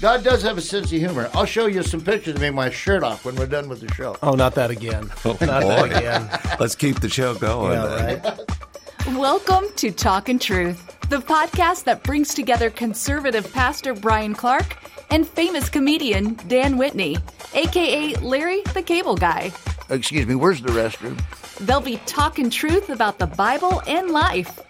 God does have a sense of humor. I'll show you some pictures of me my shirt off when we're done with the show. Oh, not that again. Oh, not boy. that again. Let's keep the show going. Yeah, right. Welcome to Talkin' Truth, the podcast that brings together conservative pastor Brian Clark and famous comedian Dan Whitney, aka Larry the Cable Guy. Excuse me, where's the restroom? They'll be talking truth about the Bible and life.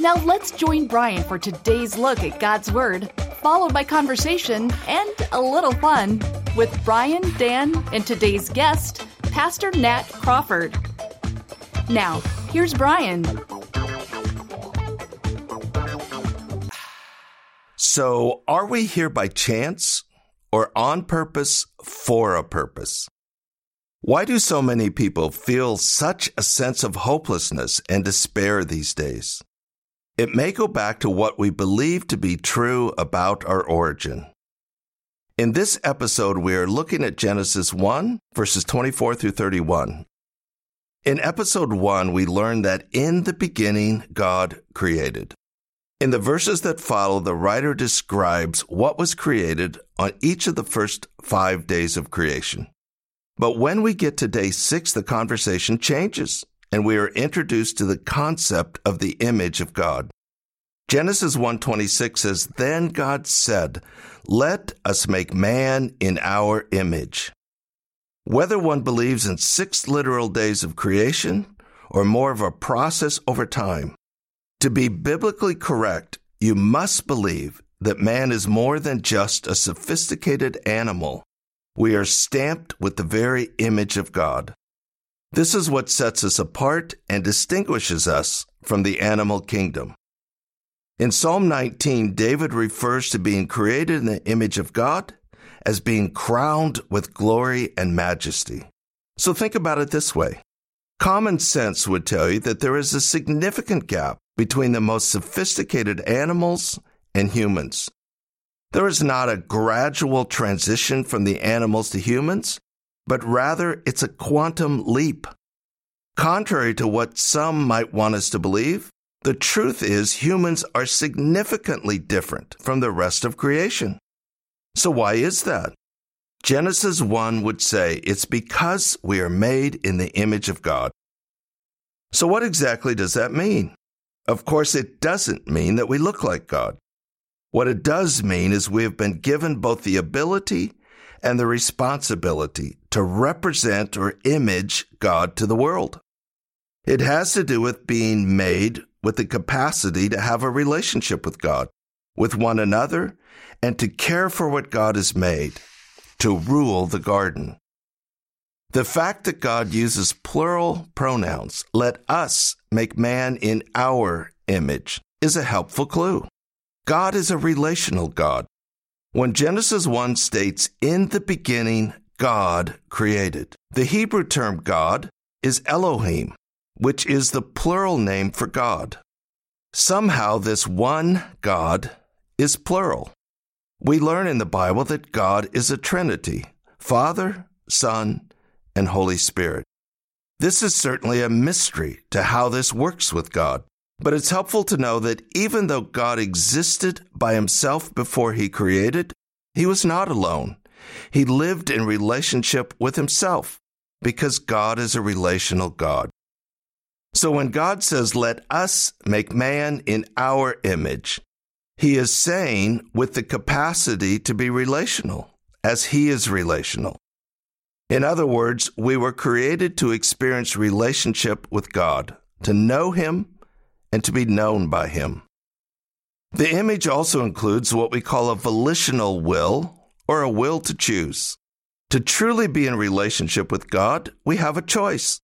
Now let's join Brian for today's look at God's Word, followed by conversation and a little fun with Brian, Dan, and today's guest, Pastor Nat Crawford. Now, here's Brian. So, are we here by chance or on purpose for a purpose? Why do so many people feel such a sense of hopelessness and despair these days? It may go back to what we believe to be true about our origin. In this episode, we are looking at Genesis 1, verses 24 through 31. In episode 1, we learned that in the beginning, God created. In the verses that follow, the writer describes what was created on each of the first five days of creation. But when we get to day six, the conversation changes and we are introduced to the concept of the image of God. Genesis 1:26 says, "Then God said, let us make man in our image." Whether one believes in 6 literal days of creation or more of a process over time, to be biblically correct, you must believe that man is more than just a sophisticated animal. We are stamped with the very image of God. This is what sets us apart and distinguishes us from the animal kingdom. In Psalm 19, David refers to being created in the image of God as being crowned with glory and majesty. So think about it this way. Common sense would tell you that there is a significant gap between the most sophisticated animals and humans. There is not a gradual transition from the animals to humans, but rather it's a quantum leap. Contrary to what some might want us to believe, the truth is humans are significantly different from the rest of creation. So why is that? Genesis 1 would say it's because we are made in the image of God. So what exactly does that mean? Of course, it doesn't mean that we look like God. What it does mean is we have been given both the ability and the responsibility to represent or image God to the world. It has to do with being made with the capacity to have a relationship with God, with one another, and to care for what God has made, to rule the garden. The fact that God uses plural pronouns, let us make man in our image, is a helpful clue. God is a relational God. When Genesis 1 states, in the beginning, God created, the Hebrew term God is Elohim, which is the plural name for God. Somehow, this one God is plural. We learn in the Bible that God is a Trinity Father, Son, and Holy Spirit. This is certainly a mystery to how this works with God, but it's helpful to know that even though God existed by himself before he created, he was not alone. He lived in relationship with himself because God is a relational God. So when God says, let us make man in our image, he is saying with the capacity to be relational as he is relational. In other words, we were created to experience relationship with God, to know him and to be known by him. The image also includes what we call a volitional will or a will to choose. To truly be in relationship with God, we have a choice.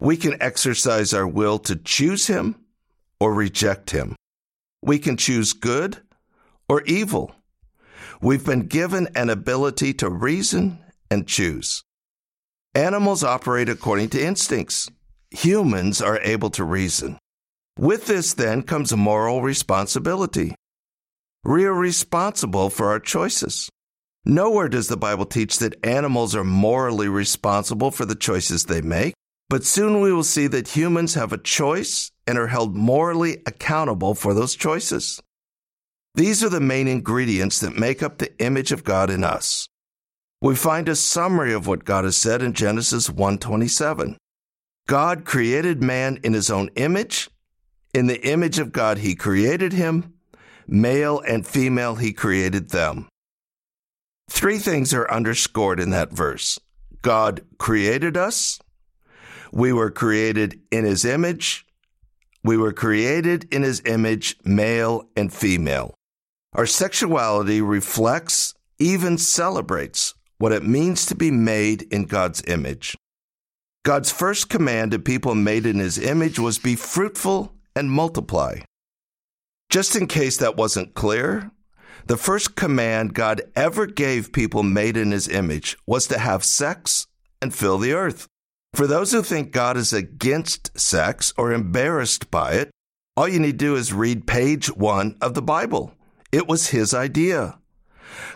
We can exercise our will to choose Him or reject Him. We can choose good or evil. We've been given an ability to reason and choose. Animals operate according to instincts. Humans are able to reason. With this, then, comes moral responsibility. We are responsible for our choices. Nowhere does the Bible teach that animals are morally responsible for the choices they make, but soon we will see that humans have a choice and are held morally accountable for those choices. These are the main ingredients that make up the image of God in us. We find a summary of what God has said in Genesis 1:27. God created man in his own image, in the image of God he created him, male and female he created them. Three things are underscored in that verse. God created us, we were created in his image, we were created in his image, male and female. Our sexuality reflects, even celebrates, what it means to be made in God's image. God's first command to people made in his image was be fruitful and multiply. Just in case that wasn't clear, the first command God ever gave people made in his image was to have sex and fill the earth. For those who think God is against sex or embarrassed by it, all you need to do is read page one of the Bible. It was his idea.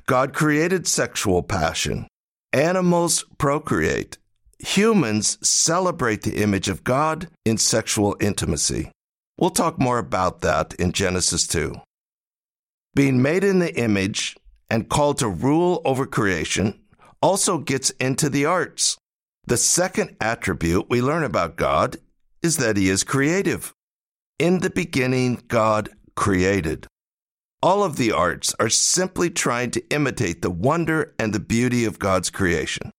God created sexual passion. Animals procreate. Humans celebrate the image of God in sexual intimacy. We'll talk more about that in Genesis 2. Being made in the image and called to rule over creation also gets into the arts. The second attribute we learn about God is that He is creative. In the beginning, God created. All of the arts are simply trying to imitate the wonder and the beauty of God's creation.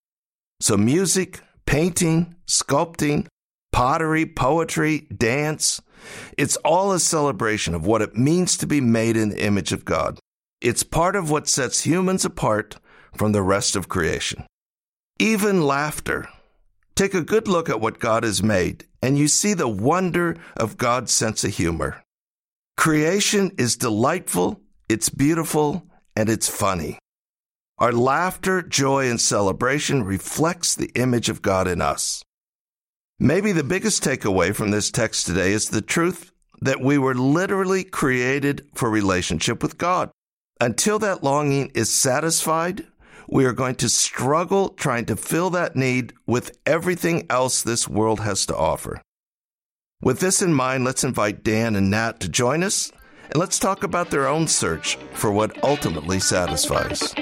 So, music, painting, sculpting, pottery, poetry, dance, it's all a celebration of what it means to be made in the image of God. It's part of what sets humans apart from the rest of creation. Even laughter. Take a good look at what God has made, and you see the wonder of God's sense of humor. Creation is delightful, it's beautiful, and it's funny. Our laughter, joy, and celebration reflects the image of God in us. Maybe the biggest takeaway from this text today is the truth that we were literally created for relationship with God. Until that longing is satisfied, we are going to struggle trying to fill that need with everything else this world has to offer. With this in mind, let's invite Dan and Nat to join us and let's talk about their own search for what ultimately satisfies.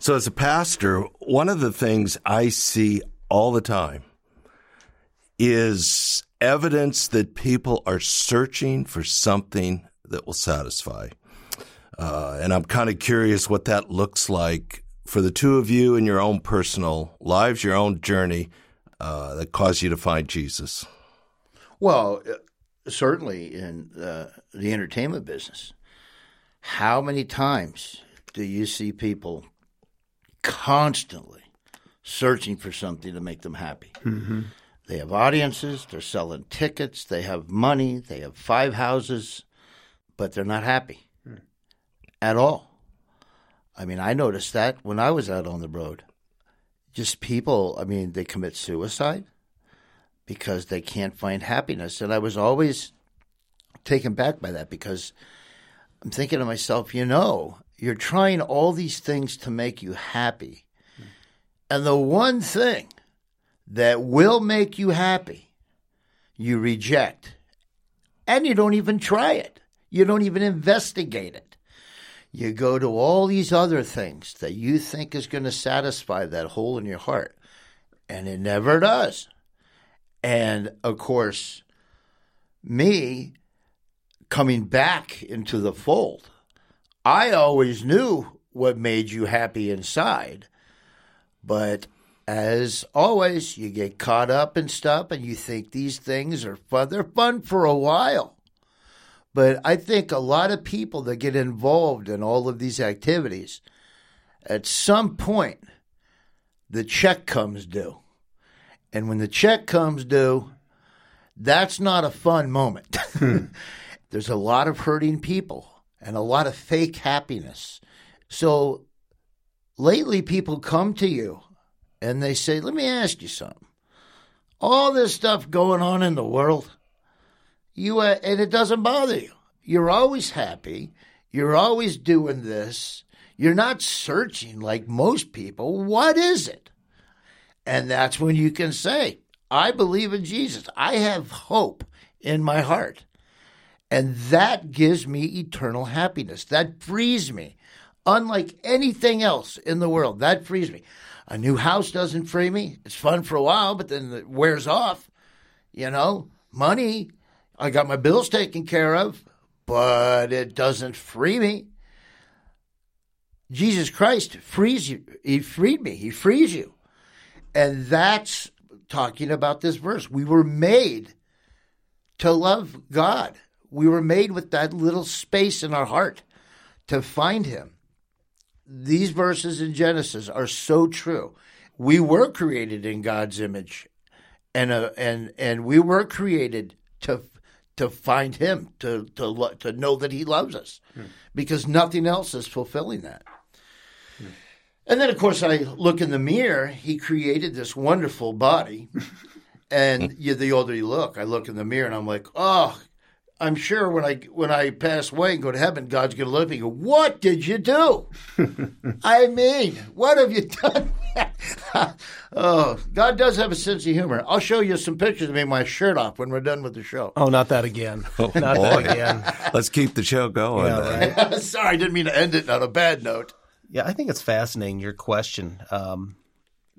So, as a pastor, one of the things I see all the time is evidence that people are searching for something that will satisfy. Uh, and I'm kind of curious what that looks like for the two of you in your own personal lives, your own journey uh, that caused you to find Jesus? Well, uh, certainly in uh, the entertainment business. How many times do you see people constantly searching for something to make them happy? Mm-hmm. They have audiences, they're selling tickets, they have money, they have five houses, but they're not happy mm. at all. I mean, I noticed that when I was out on the road. Just people, I mean, they commit suicide because they can't find happiness. And I was always taken back by that because I'm thinking to myself, you know, you're trying all these things to make you happy. And the one thing that will make you happy, you reject. And you don't even try it. You don't even investigate it. You go to all these other things that you think is going to satisfy that hole in your heart, and it never does. And of course, me coming back into the fold, I always knew what made you happy inside. But as always, you get caught up in stuff and you think these things are fun. They're fun for a while. But I think a lot of people that get involved in all of these activities, at some point, the check comes due. And when the check comes due, that's not a fun moment. Hmm. There's a lot of hurting people and a lot of fake happiness. So lately, people come to you and they say, Let me ask you something. All this stuff going on in the world, you uh, and it doesn't bother you. You're always happy. You're always doing this. You're not searching like most people. What is it? And that's when you can say, I believe in Jesus. I have hope in my heart. And that gives me eternal happiness. That frees me. Unlike anything else in the world, that frees me. A new house doesn't free me. It's fun for a while, but then it wears off. You know, money, I got my bills taken care of, but it doesn't free me. Jesus Christ frees you. He freed me. He frees you. And that's talking about this verse. We were made to love God. We were made with that little space in our heart to find Him. These verses in Genesis are so true. We were created in God's image, and uh, and and we were created to to find Him, to to lo- to know that He loves us, because nothing else is fulfilling that. And then, of course, I look in the mirror. He created this wonderful body. and you, the older you look, I look in the mirror and I'm like, oh, I'm sure when I when I pass away and go to heaven, God's going to look at me and go, what did you do? I mean, what have you done? oh, God does have a sense of humor. I'll show you some pictures of me my shirt off when we're done with the show. Oh, not that again. Oh, not boy. that again. Let's keep the show going. Yeah, right. Sorry, I didn't mean to end it on a bad note. Yeah, I think it's fascinating your question um,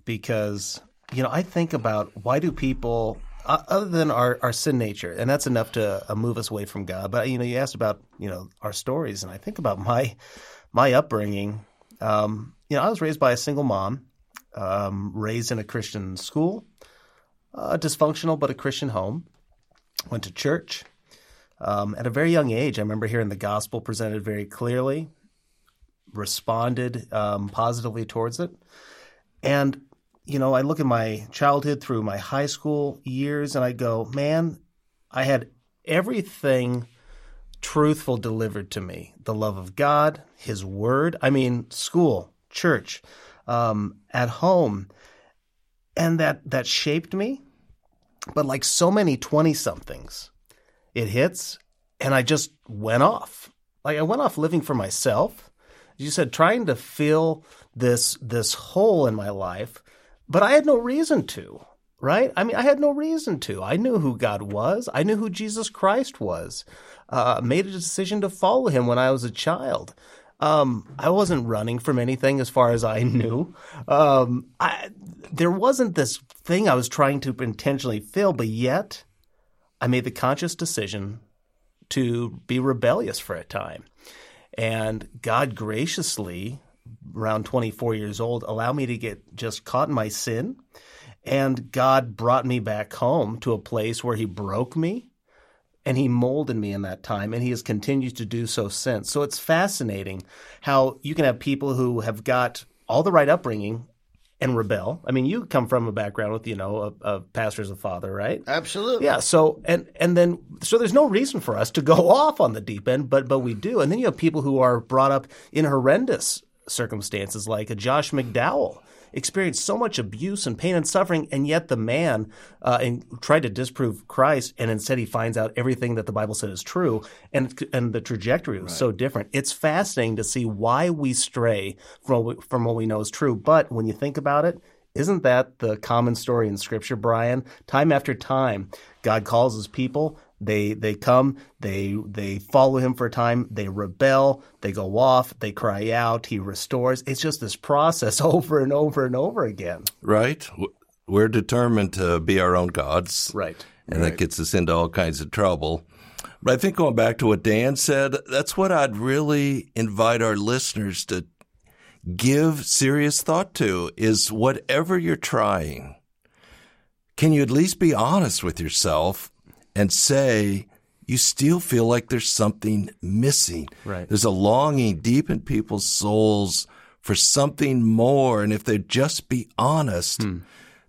because you know I think about why do people uh, other than our, our sin nature, and that's enough to uh, move us away from God. But you know, you asked about you know our stories, and I think about my my upbringing. Um, you know, I was raised by a single mom, um, raised in a Christian school, uh, dysfunctional but a Christian home. Went to church. Um, at a very young age, I remember hearing the gospel presented very clearly responded um, positively towards it. And, you know, I look at my childhood through my high school years and I go, man, I had everything truthful delivered to me the love of God, His Word. I mean, school, church, um, at home. And that, that shaped me. But like so many 20 somethings, it hits and I just went off. Like I went off living for myself you said trying to fill this this hole in my life, but I had no reason to, right? I mean, I had no reason to. I knew who God was. I knew who Jesus Christ was. Uh, made a decision to follow Him when I was a child. Um, I wasn't running from anything as far as I knew. Um, I, there wasn't this thing I was trying to intentionally fill, but yet I made the conscious decision to be rebellious for a time. And God graciously, around 24 years old, allow me to get just caught in my sin. And God brought me back home to a place where He broke me and He molded me in that time. And He has continued to do so since. So it's fascinating how you can have people who have got all the right upbringing and rebel. I mean, you come from a background with, you know, a, a pastor as a father, right? Absolutely. Yeah. So and and then so there's no reason for us to go off on the deep end, but but we do. And then you have people who are brought up in horrendous circumstances, like a Josh McDowell experienced so much abuse and pain and suffering, and yet the man uh, and tried to disprove Christ, and instead he finds out everything that the Bible said is true, and and the trajectory was right. so different. It's fascinating to see why we stray from from what we know is true. But when you think about it, isn't that the common story in Scripture, Brian? Time after time, God calls His people. They they come, they they follow him for a time, they rebel, they go off, they cry out, he restores. It's just this process over and over and over again. Right. We're determined to be our own gods. Right. And right. that gets us into all kinds of trouble. But I think going back to what Dan said, that's what I'd really invite our listeners to give serious thought to is whatever you're trying, can you at least be honest with yourself and say, you still feel like there's something missing. Right. There's a longing deep in people's souls for something more. And if they just be honest, hmm.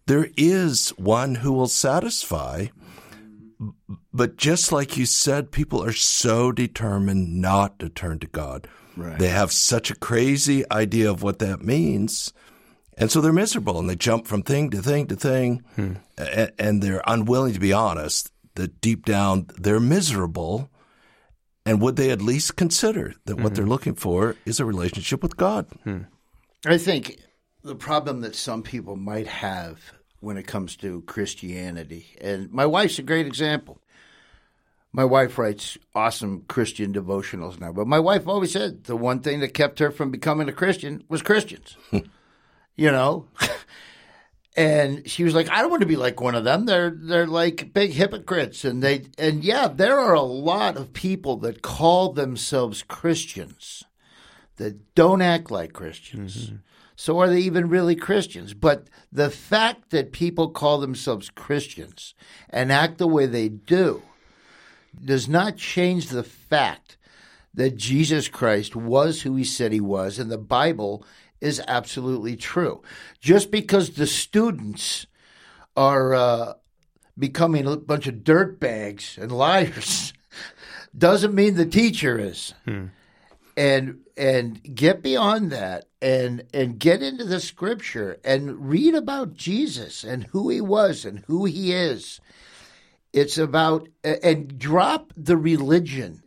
there is one who will satisfy. But just like you said, people are so determined not to turn to God. Right. They have such a crazy idea of what that means. And so they're miserable and they jump from thing to thing to thing hmm. and, and they're unwilling to be honest that deep down they're miserable. And would they at least consider that mm-hmm. what they're looking for is a relationship with God? Hmm. I think the problem that some people might have when it comes to Christianity, and my wife's a great example. My wife writes awesome Christian devotionals now, but my wife always said the one thing that kept her from becoming a Christian was Christians. you know? and she was like, I don't want to be like one of them. They're they're like big hypocrites and they and yeah, there are a lot of people that call themselves Christians that don't act like Christians. Mm-hmm. So are they even really Christians? But the fact that people call themselves Christians and act the way they do does not change the fact that Jesus Christ was who he said he was, and the Bible is absolutely true. Just because the students are uh, becoming a bunch of dirtbags and liars doesn't mean the teacher is. And and get beyond that and and get into the scripture and read about Jesus and who he was and who he is. It's about and drop the religion.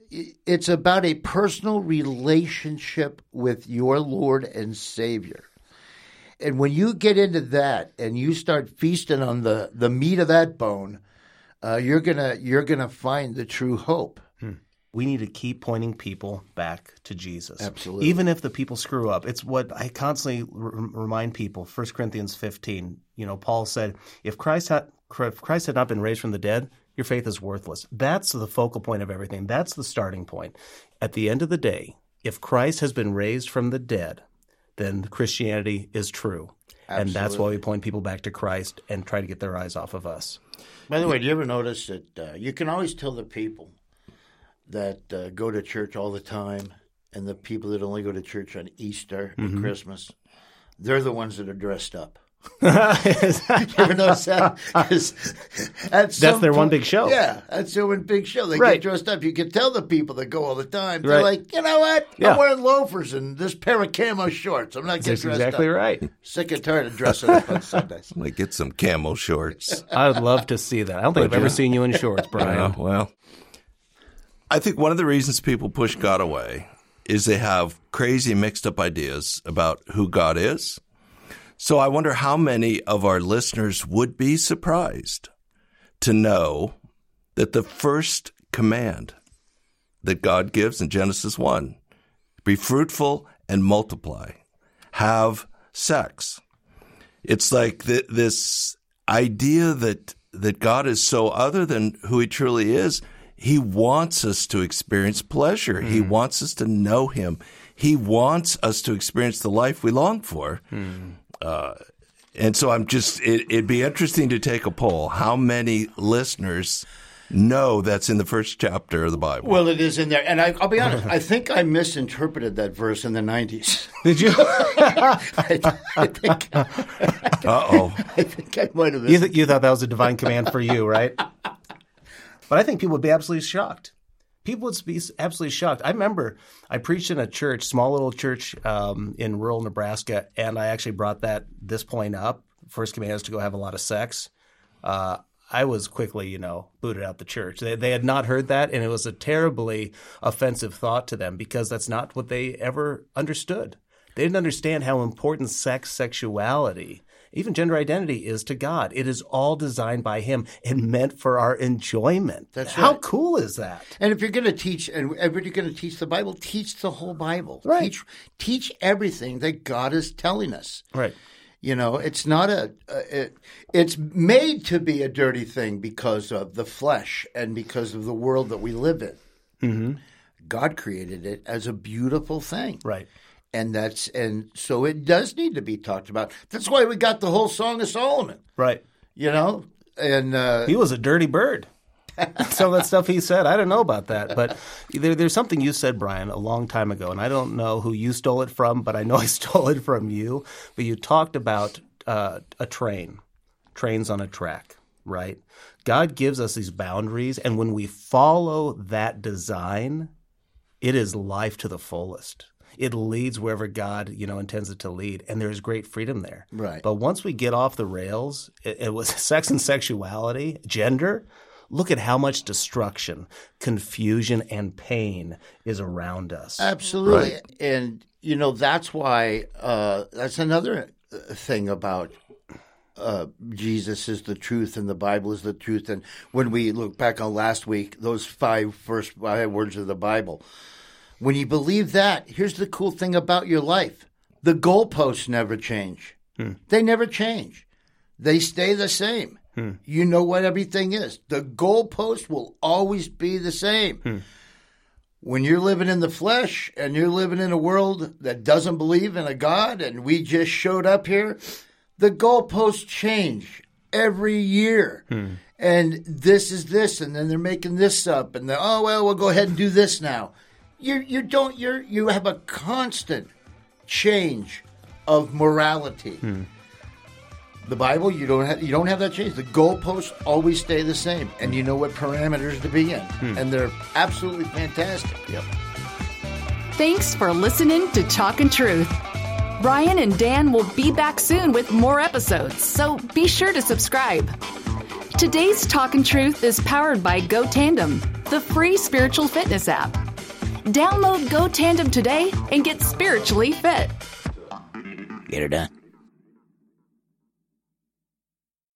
It's about a personal relationship with your Lord and Savior. And when you get into that and you start feasting on the, the meat of that bone, uh, you're gonna you're gonna find the true hope. we need to keep pointing people back to Jesus. Absolutely. Even if the people screw up. It's what I constantly r- remind people. 1 Corinthians 15, you know, Paul said, if Christ had if Christ had not been raised from the dead, your faith is worthless. That's the focal point of everything. That's the starting point. At the end of the day, if Christ has been raised from the dead, then Christianity is true. And that's why we point people back to Christ and try to get their eyes off of us. By the way, do you ever notice that uh, you can always tell the people that uh, go to church all the time and the people that only go to church on Easter and Christmas, they're the ones that are dressed up. you ever notice that? 'Cause at some their one big show. Yeah, that's their one big show. They Right. get dressed up. You can tell the people that go all the time. They're Right. like, you know what? Yeah. I'm wearing loafers and this pair of camo shorts. I'm not getting That's dressed exactly up. right. Sick and tired of dressing up on Sundays. Like get some camo shorts. I would love to see that. I don't think I've ever seen you in shorts, Brian. Uh, well, I think one of the reasons people push God away is they have crazy mixed up ideas about who God is. So I wonder how many of our listeners would be surprised to know that the first command that God gives in Genesis 1 be fruitful and multiply, have sex. It's like th- this idea that that God is so other than who He truly is. He wants us to experience pleasure. He hmm. wants us to know Him. He wants us to experience the life we long for. Uh, and so I'm just, it, it'd be interesting to take a poll. How many listeners know that's in the first chapter of the Bible? Well, it is in there, and I, I'll be honest. I think I misinterpreted that verse in the '90s. Did you? I, I think Uh oh. I think I might have. you, th- you thought that was a divine command for you, right? But I think people would be absolutely shocked. People would be absolutely shocked. I remember I preached in a church, small little church um, in rural Nebraska, and I actually brought that this point up. First command is to go have a lot of sex. Uh, I was quickly, you know, booted out the church. They, they had not heard that, and it was a terribly offensive thought to them because that's not what they ever understood. They didn't understand how important sex, sexuality, even gender identity is to God. It is all designed by Him and meant for our enjoyment. That's right. how right. cool is that? And if you're going to teach, and if you're going to teach the Bible, teach the whole Bible. Right. Teach, teach everything that God is telling us. Right. You know, it's not a. a it, it's made to be a dirty thing because of the flesh and because of the world that we live in. Mm-hmm. God created it as a beautiful thing. Right. And that's and so it does need to be talked about. That's why we got the whole Song of Solomon. Right. You know, and uh, He was a dirty bird. Some of that stuff he said, I don't know about that. But there, there's something you said, Brian, a long time ago, and I don't know who you stole it from, but I know I stole it from you. But you talked about uh, a train, trains on a track, right? God gives us these boundaries, and when we follow that design, it is life to the fullest. It leads wherever God, you know, intends it to lead, and there's great freedom there. Right. But once we get off the rails, it, it was sex and sexuality, gender. Look at how much destruction, confusion, and pain is around us. Absolutely, and you know that's why uh, that's another uh, thing about uh, Jesus is the truth and the Bible is the truth. And when we look back on last week, those five first five words of the Bible, when you believe that, here's the cool thing about your life the goalposts never change. Hmm. They never change, they stay the same. Hmm. You know what everything is. The goalpost will always be the same. Hmm. When you're living in the flesh and you're living in a world that doesn't believe in a God, and we just showed up here, the goalposts change every year. And this is this, and then they're making this up, and then oh well, we'll go ahead and do this now. You you don't you're you have a constant change of morality. Hmm. The Bible, you don't have you don't have that change. The goalposts always stay the same, and you know what parameters to be in, hmm. and they're absolutely fantastic. Yep. Thanks for listening to Talkin' Truth. Brian and Dan will be back soon with more episodes, so be sure to subscribe. Today's Talkin' Truth is powered by Go Tandem, the free spiritual fitness app. Download Go Tandem today and get spiritually fit. Get her done.